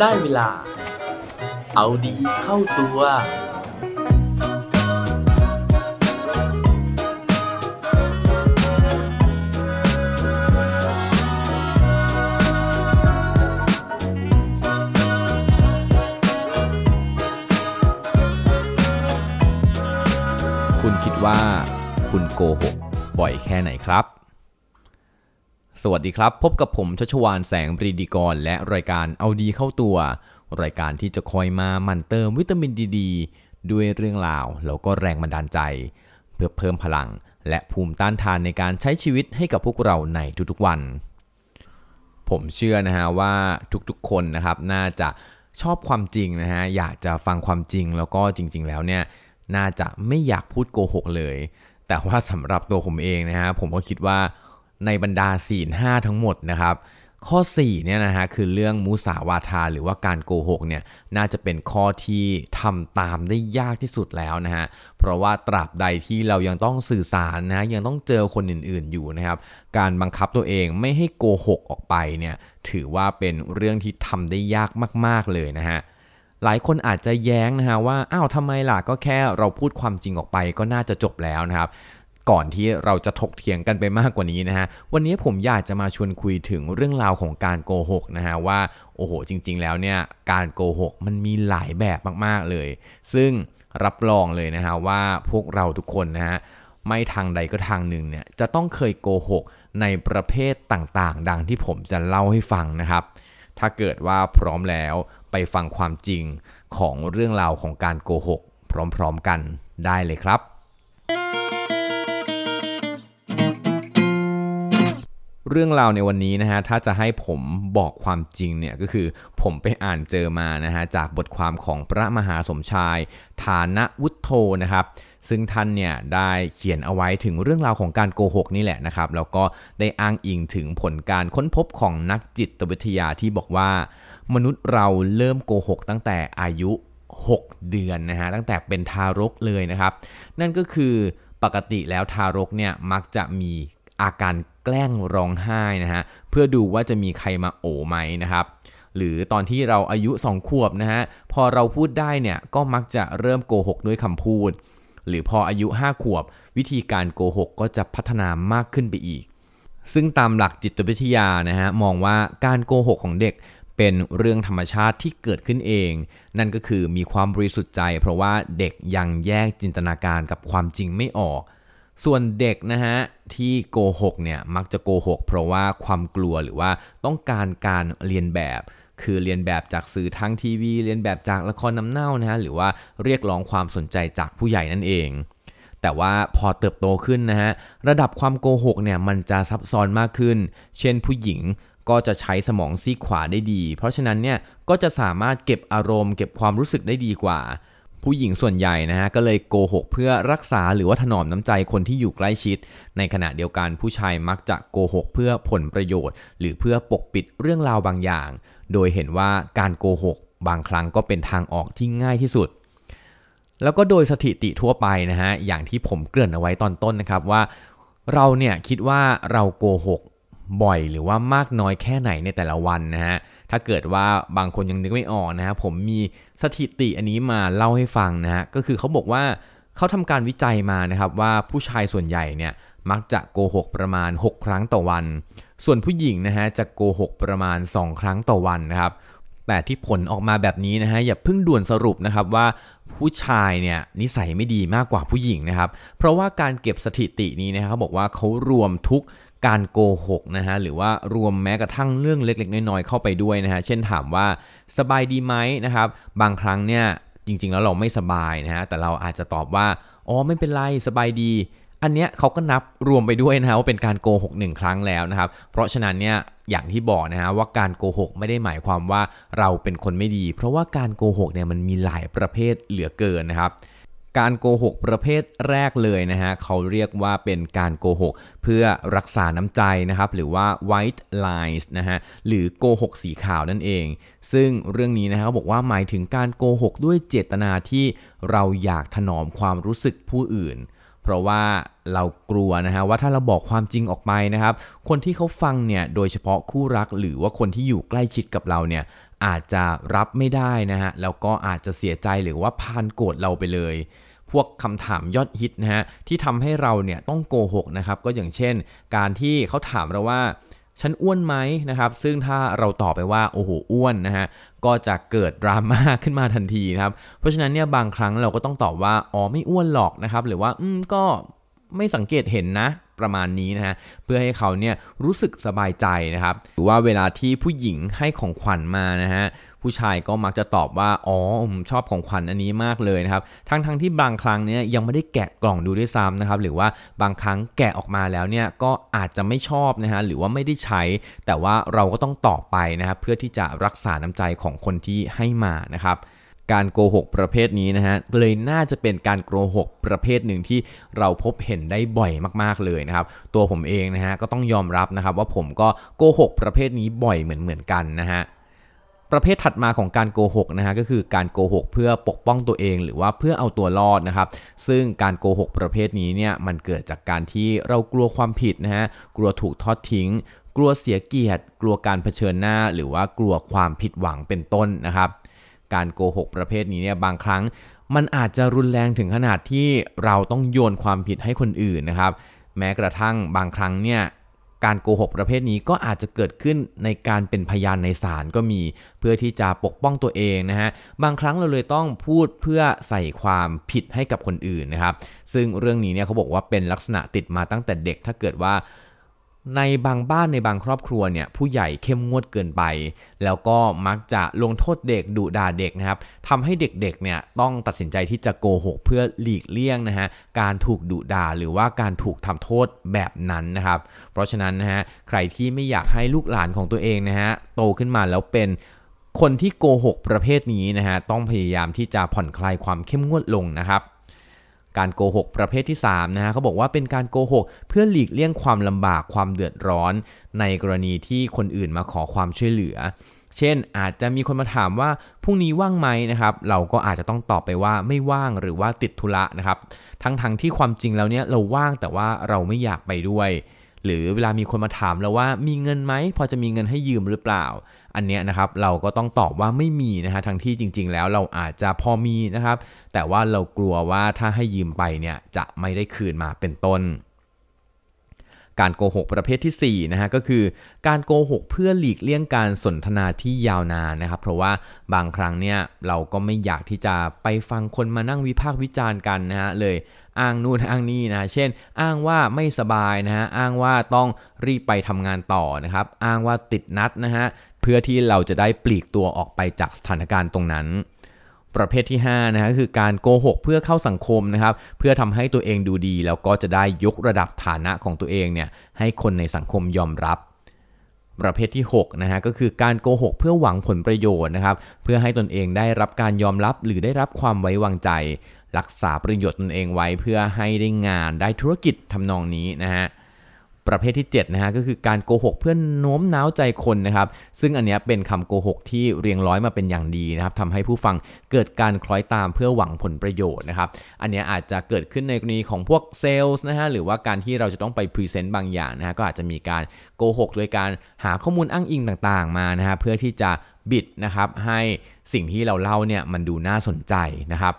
ได้เวลา เอาดีเข้าตัว คุณคิดว่าคุณโกหกบ่อยแค่ไหนครับ สวัสดีครับ พบกับผมชัชวานแสงปรีดีกร และรายการเอาดีเข้าตัว รายการที่จะคอยมามั่นเติมวิตามินดีดด้วยเรื่องราวแล้วก็แรงบันดาลใจ เพื่อเพิ่มพลัง และภูมิต้านทานในการใช้ชีวิตให้กับพวกเราในทุกๆวัน ผมเชื่อนะฮะว่าทุกๆคนนะครับน่าจะชอบความจริงนะฮะอยากจะฟังความจริงแล้วก็จริง ๆ แล้วเนี่ยน่าจะไม่อยากพูดโกหกเลย แต่ว่าสำหรับตัวผมเองนะฮะผมก็คิดว่า ในบรรดาศีลห้าทั้งหมดนะครับ ข้อ4เนี่ยนะฮะคือเรื่องมุสาวาทาหรือว่าการโกหกเนี่ยน่าจะเป็นข้อที่ทำตามได้ยากที่สุดแล้วนะฮะเพราะว่าตราบใดที่เรายังต้องสื่อสารนะยังต้องเจอคนอื่นๆอยู่นะครับ การบังคับตัวเองไม่ให้โกหกออกไปเนี่ยถือว่าเป็นเรื่องที่ทำได้ยากมาก ๆเลยนะฮะหลายคนอาจจะแย้งนะฮะว่าอ้าวทำไมล่ะก็แค่เราพูดความจริงออกไปก็น่าจะจบแล้วนะครับ ก่อนที่เราจะถกเถียงกันไปมากกว่านี้นะฮะ วันนี้ผมอยากจะมาชวนคุยถึงเรื่องราวของการโกหกนะฮะว่า โอ้โห จริง ๆ แล้วเนี่ย การโกหกมันมีหลายแบบมากๆเลย ซึ่งรับรองเลยนะฮะว่าพวกเราทุกคนนะฮะ ไม่ทางใดก็ทางหนึ่งเนี่ย จะต้องเคยโกหกในประเภทต่างๆ ดังที่ผมจะเล่าให้ฟังนะครับ ถ้าเกิดว่าพร้อมแล้วไปฟังความจริงของเรื่องราวของการโกหก พร้อม ๆ กันได้เลยครับ เรื่องราวในวันนี้นะฮะถ้าจะให้ผมบอกความจริงเนี่ยก็คือผมไปอ่านเจอมานะฮะจากบทความของพระมหาสมชาย ฐานะวุฒโธนะครับซึ่งท่านเนี่ยได้เขียนเอาไว้ถึงเรื่องราวของการโกหกนี่แหละนะครับแล้วก็ได้อ้างอิงถึงผลการค้นพบของนักจิตวิทยาที่บอกว่า มนุษย์เราเริ่มโกหกตั้งแต่อายุ 6 เดือนนะฮะตั้งแต่เป็นทารกเลยนะครับ นั่นก็คือปกติแล้วทารกเนี่ยมักจะมีอาการ แกล้งร้องไห้นะฮะเพื่อดูว่าจะมีใครมาโอบไหมนะครับ หรือตอนที่เราอายุ 2 ขวบนะฮะพอเราพูดได้เนี่ยก็มักจะเริ่มโกหกด้วยคำพูด หรือพออายุ 5 ขวบ วิธีการโกหกก็จะพัฒนามากขึ้นไปอีก ซึ่งตามหลักจิตวิทยานะฮะมองว่าการโกหกของเด็กเป็นเรื่องธรรมชาติที่เกิดขึ้นเอง นั่นก็คือมีความบริสุทธิ์ใจ เพราะว่าเด็กยังแยกจินตนาการกับความจริงไม่ออก ส่วนเด็กนะฮะที่โกหกเนี่ยมักจะโกหก เพราะว่าความกลัวหรือว่าต้องการการเรียนแบบ คือเรียนแบบจากสื่อทางทีวี เรียนแบบจากละครน้ำเน่านะฮะหรือว่าเรียกร้องความสนใจจากผู้ใหญ่นั่นเอง แต่ว่าพอเติบโตขึ้นนะฮะระดับความโกหกเนี่ยมันจะซับซ้อนมากขึ้น เช่นผู้หญิงก็จะใช้สมองซีขวาได้ดี เพราะฉะนั้นเนี่ยก็จะสามารถเก็บอารมณ์ เก็บความรู้สึกได้ดีกว่า ผู้หญิงส่วนใหญ่นะฮะก็เลยโกหกเพื่อรักษาหรือว่าถนอมน้ำใจคนที่อยู่ใกล้ชิด ในขณะเดียวกันผู้ชายมักจะโกหกเพื่อผลประโยชน์ หรือเพื่อปกปิดเรื่องราวบางอย่าง โดยเห็นว่าการโกหกบางครั้งก็เป็นทางออกที่ง่ายที่สุด แล้วก็โดยสถิติทั่วไปนะฮะอย่างที่ผมเกริ่นเอาไว้ตอนต้นนะครับว่า เราเนี่ยคิดว่าเราโกหกบ่อยหรือว่ามากน้อยแค่ไหนในแต่ละวันนะฮะ ถ้าเกิดว่าบางคนยังนึกไม่ออกนะฮะผมมีสถิติอันนี้มาเล่าให้ฟังนะฮะก็คือเขาบอกว่าเขาทำการวิจัยมานะครับว่าผู้ชายส่วนใหญ่เนี่ยมักจะโกหกประมาณ 6 ครั้งต่อวัน ส่วนผู้หญิงนะฮะจะโกหกประมาณ 2 ครั้งต่อวันนะครับแต่ที่ผลออกมาแบบนี้นะฮะอย่าเพิ่งด่วนสรุปนะครับว่าผู้ชายเนี่ยนิสัยไม่ดีมากกว่าผู้หญิงนะครับ เพราะว่าการเก็บสถิตินี้นะครับเขาบอกว่าเขารวมทุก การโกหกนะฮะหรือว่ารวมแม้กระทั่งเรื่องเล็ก ๆ น้อยๆเข้าไปด้วยนะฮะเช่นถามว่าสบายดีไหมนะครับ บางครั้งเนี่ยจริง ๆ แล้วเราไม่สบายนะฮะแต่เราอาจจะตอบว่าอ๋อไม่เป็นไรสบายดี อันเนี้ยเขาก็นับรวมไปด้วยนะฮะว่าเป็นการโกหกหนึ่งครั้งแล้วนะครับ เพราะฉะนั้นเนี่ยอย่างที่บอกนะฮะว่าการโกหกไม่ได้หมายความว่าเราเป็นคนไม่ดี เพราะว่าการโกหกเนี่ยมันมีหลายประเภทเหลือเกินนะครับ การโกหกประเภทแรกเลยนะฮะเขาเรียกว่าเป็นการโกหกเพื่อรักษาน้ำใจนะครับหรือว่า white lies นะฮะหรือโกหกสีขาวนั่นเอง ซึ่งเรื่องนี้นะฮะเขาบอกว่าหมายถึงการโกหกด้วยเจตนาที่เราอยากถนอมความรู้สึกผู้อื่น เพราะว่าเรากลัวนะฮะว่าถ้าเราบอกความจริงออกไปนะครับ คนที่เขาฟังเนี่ยโดยเฉพาะคู่รักหรือว่าคนที่อยู่ใกล้ชิดกับเราเนี่ย อาจจะรับไม่ได้นะฮะ แล้วก็อาจจะเสียใจหรือว่าพานโกรธเราไปเลย พวกคำถามยอดฮิตนะฮะ ที่ทำให้เราเนี่ยต้องโกหกนะครับ ก็อย่างเช่น การที่เขาถามเราว่าฉันอ้วนไหมนะครับ ซึ่งถ้าเราตอบไปว่าโอ้โหอ้วนนะฮะ ก็จะเกิดดราม่าขึ้นมาทันทีนะครับ เพราะฉะนั้นเนี่ยบางครั้งเราก็ต้องตอบว่าอ๋อไม่อ้วนหรอกนะครับ หรือว่าอืมก็ไม่สังเกตเห็นนะ ประมาณนี้นะฮะเพื่อให้เขาเนี่ยรู้สึกสบายใจนะครับหรือว่าเวลาที่ผู้หญิงให้ของขวัญมานะฮะผู้ชายก็มักจะตอบว่า อ๋อผมชอบของขวัญอันนี้มากเลยนะครับ ทั้งทั้งที่บางครั้งเนี่ยยังไม่ได้แกะกล่องดูด้วยซ้ำนะครับ หรือว่าบางครั้งแกะออกมาแล้วเนี่ยก็อาจจะไม่ชอบนะฮะ หรือว่าไม่ได้ใช้ แต่ว่าเราก็ต้องตอบไปนะครับ เพื่อที่จะรักษาน้ำใจของคนที่ให้มานะครับ การโกหกประเภทนี้นะฮะเลยน่าจะเป็นการโกหกประเภทหนึ่งที่เราพบเห็นได้บ่อยมากๆเลยนะครับตัวผมเองนะฮะก็ต้องยอมรับนะครับว่าผมก็โกหกประเภทนี้บ่อยเหมือนๆกันนะฮะประเภทถัดมาของการโกหกนะฮะก็คือการโกหกเพื่อปกป้องตัวเองหรือว่าเพื่อเอาตัวรอดนะครับ ซึ่งการโกหกประเภทนี้เนี่ยมันเกิดจากการที่เรากลัวความผิดนะฮะกลัวถูกทอดทิ้ง กลัวเสียเกียรติ กลัวการเผชิญหน้า หรือว่ากลัวความผิดหวังเป็นต้นนะครับ การโกหกประเภทนี้เนี่ยบางครั้ง มันอาจจะรุนแรงถึงขนาดที่เราต้องโยนความผิดให้คนอื่นนะครับ แม้กระทั่งบางครั้งเนี่ยการโกหกประเภทนี้ก็อาจจะเกิดขึ้นในการเป็นพยานในศาลก็มี เพื่อที่จะปกป้องตัวเองนะฮะบางครั้งเราเลยต้องพูดเพื่อใส่ความผิดให้กับคนอื่นนะครับ ซึ่งเรื่องนี้เนี่ยเขาบอกว่าเป็นลักษณะติดมาตั้งแต่เด็กถ้าเกิดว่า ในบางบ้านในบางครอบครัวเนี่ยผู้ใหญ่เข้มงวดเกินไป แล้วก็มักจะลงโทษเด็กดุด่าเด็กนะครับทำให้เด็กๆเนี่ยต้องตัดสินใจที่จะโกหกเพื่อหลีกเลี่ยงนะฮะการถูกดุด่าหรือว่าการถูกทำโทษแบบนั้นนะครับ เพราะฉะนั้นนะฮะใครที่ไม่อยากให้ลูกหลานของตัวเองนะฮะโตขึ้นมาแล้วเป็นคนที่โกหกประเภทนี้นะฮะต้องพยายามที่จะผ่อนคลายความเข้มงวดลงนะครับ การโกหกประเภทที่3นะฮะเขาบอกว่าเป็นการโกหกเพื่อหลีกเลี่ยงความลำบากความเดือดร้อน ในกรณีที่คนอื่นมาขอความช่วยเหลือ เช่น อาจจะมีคนมาถามว่าพรุ่งนี้ว่างไหมนะครับ เราก็อาจจะต้องตอบไปว่าไม่ว่างหรือว่าติดธุระนะครับ ทั้งๆทที่ความจริงแล้วเนี่ยเราว่างแต่ว่าเราไม่อยากไปด้วย หรือเวลามีคนมาถามเราว่ามีเงินไหมพอจะมีเงินให้ยืมหรือเปล่า อันเนี้ยนะครับเราก็ต้องตอบว่าไม่มีนะฮะทั้งที่จริง ๆ แล้วเราอาจจะพอมีนะครับ แต่ว่าเรากลัวว่าถ้าให้ยืมไปเนี่ยจะไม่ได้คืนมาเป็นต้น การโกหกประเภทที่4นะฮะก็คือการโกหกเพื่อหลีกเลี่ยงการสนทนาที่ยาวนานนะครับเพราะว่าบางครั้งเนี่ยเราก็ไม่อยากที่จะไปฟังคนมานั่งวิพากษ์วิจารณ์กันนะฮะเลยอ้างนู่นอ้างนี่นะเช่น อ้างว่าไม่สบายนะฮะอ้างว่าต้องรีบไปทำงานต่อนะครับอ้างว่าติดนัดนะฮะเพื่อที่เราจะได้ปลีกตัวออกไปจากสถานการณ์ตรงนั้น ประเภทที่5นะฮะคือการโกหกเพื่อเข้าสังคมนะครับเพื่อทำให้ตัวเองดูดี แล้วก็จะได้ยกระดับฐานะของตัวเองเนี่ยให้คนในสังคมยอมรับ ประเภทที่6นะฮะก็คือการโกหกเพื่อหวังผลประโยชน์นะครับเพื่อให้ตนเองได้รับการยอมรับหรือได้รับความไว้วางใจ รักษาประโยชน์ตนเองไว้ เพื่อให้ได้งานได้ธุรกิจทำนองนี้นะฮะ ประเภทที่7นะฮะก็คือการโกหกเพื่อนโน้มน้าวใจคนนะครับซึ่งอันเนี้ยเป็นคำโกหกที่เรียงร้อยมาเป็นอย่างดีนะครับทำให้ผู้ฟังเกิดการคล้อยตามเพื่อหวังผลประโยชน์นะครับอันเนี้ยอาจจะเกิดขึ้นในกรณีของพวกเซลล์นะฮะหรือว่าการที่เราจะต้องไป present บางอย่างนะฮะก็อาจจะมีการโกหกโดยการหาข้อมูลอ้างอิงต่างๆมานะฮะเพื่อที่จะบิดนะครับให้สิ่งที่เราเล่าเนี่ยมันดูน่าสนใจนะครับ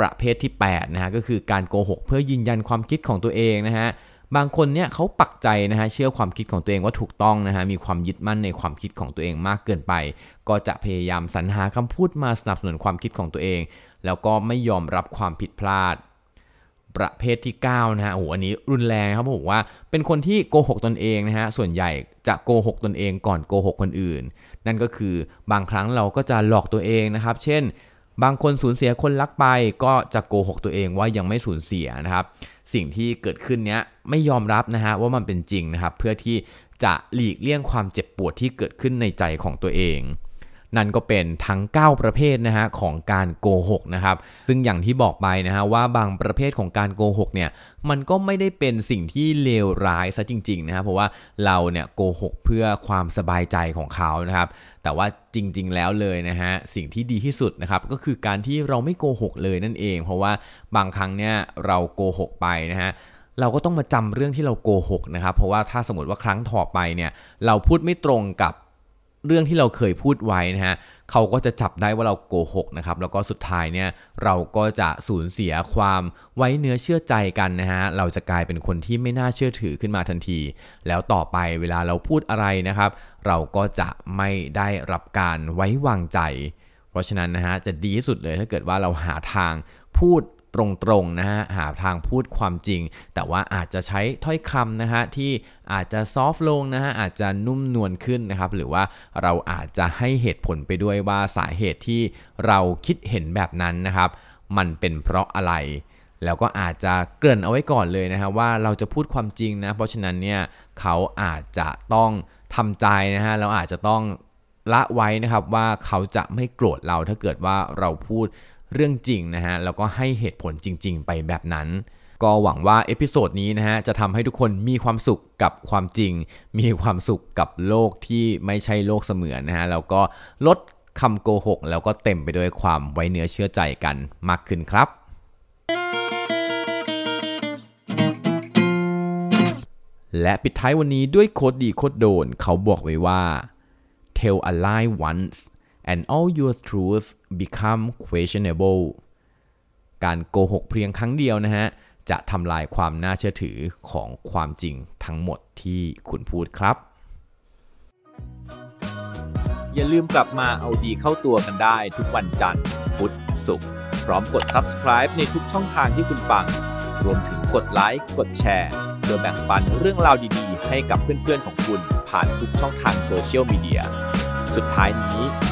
ประเภทที่8นะฮะก็คือการโกหกเพื่อยืนยันความคิดของตัวเองนะฮะ บางคนเนี่ยเขาปักใจนะฮะเชื่อความคิดของตัวเองว่าถูกต้องนะฮะมีความยึดมั่นในความคิดของตัวเองมากเกินไป ก็จะพยายามสรรหาคำพูดมาสนับสนุนความคิดของตัวเอง แล้วก็ไม่ยอมรับความผิดพลาด ประเภทที่9นะฮะโอ้โหอันนี้รุนแรงครับบอกว่า เป็นคนที่โกหกตนเองนะฮะส่วนใหญ่จะโกหกตนเองก่อนโกหกคนอื่น นั่นก็คือบางครั้งเราก็จะหลอกตัวเองนะครับ เช่น บางคนสูญเสียคนรักไปก็จะโกหกตัวเองว่ายังไม่สูญเสียนะครับ สิ่งที่เกิดขึ้นเนี้ยไม่ยอมรับนะฮะว่ามันเป็นจริงนะครับ เพื่อที่จะหลีกเลี่ยงความเจ็บปวดที่เกิดขึ้นในใจของตัวเอง นั่นก็เป็นทั้ง 9 ประเภทนะฮะของการโกหกนะครับ ซึ่งอย่างที่บอกไปนะฮะว่าบางประเภทของการโกหกเนี่ยมันก็ไม่ได้เป็นสิ่งที่เลวร้ายซะจริงๆนะครับเพราะว่าเราเนี่ยโกหกเพื่อความสบายใจของเขานะครับแต่ว่าจริงๆแล้วเลยนะฮะสิ่งที่ดีที่สุดนะครับก็คือการที่เราไม่โกหกเลยนั่นเอง เพราะว่าบางครั้งเนี่ยเราโกหกไปนะฮะเราก็ต้องมาจำเรื่องที่เราโกหกนะครับเพราะว่าถ้าสมมติว่าครั้งต่อไปเนี่ยเราพูดไม่ตรงกับ เรื่องที่เราเคยพูดไว้นะฮะเขาก็จะจับได้ว่าเราโกหกนะครับแล้วก็สุดท้ายเนี่ยเราก็จะสูญเสียความไว้เนื้อเชื่อใจกันนะฮะเราจะกลายเป็นคนที่ไม่น่าเชื่อถือขึ้นมาทันที แล้วต่อไปเวลาเราพูดอะไรนะครับ เราก็จะไม่ได้รับการไว้วางใจ เพราะฉะนั้นนะฮะจะดีที่สุดเลยถ้าเกิดว่าเราหาทางพูด ตรงๆนะฮะหาทางพูดความจริง แต่ว่าอาจจะใช้ถ้อยคำนะฮะที่อาจจะซอฟลงนะฮะอาจจะนุ่มนวลขึ้นนะครับ หรือว่าเราอาจจะให้เหตุผลไปด้วยว่าสาเหตุที่เราคิดเห็นแบบนั้นนะครับ มันเป็นเพราะอะไร แล้วก็อาจจะเกริ่นเอาไว้ก่อนเลยนะฮะว่าเราจะพูดความจริงนะเพราะฉะนั้นเนี่ยเขาอาจจะต้องทำใจนะฮะเราอาจจะต้องละไว้นะครับว่าเขาจะไม่โกรธเราถ้าเกิดว่าเราพูด เรื่องจริงนะฮะแล้วก็ให้เหตุผลจริง ๆ ไปแบบนั้น ก็หวังว่า episode นี้นะฮะจะทำให้ทุกคนมีความสุขกับความจริง มีความสุขกับโลกที่ไม่ใช่โลกเสมือนนะฮะแล้วก็ลดคำโกหก แล้วก็เต็มไปด้วยความไว้เนื้อเชื่อใจกันมากขึ้นครับและปิดท้ายวันนี้ด้วย quote ดี quote โดนเขาบอกไว้ว่า tell a lie once and all your truth become questionable การโกหกเพียงครั้งเดียวนะฮะ จะทำลายความน่าเชื่อถือของความจริงทั้งหมดที่คุณพูดครับ อย่าลืมกลับมาเอาดีเข้าตัวกันได้ทุกวันจันทร์ พุธ ศุกร์ พร้อมกด subscribe ในทุกช่องทางที่คุณฟัง รวมถึงกดไลค์ กดแชร์เพื่อแบ่งปันเรื่องราวดีๆ ให้กับเพื่อนๆของคุณผ่านทุกช่องทางโซเชียลมีเดีย สุดท้ายนี้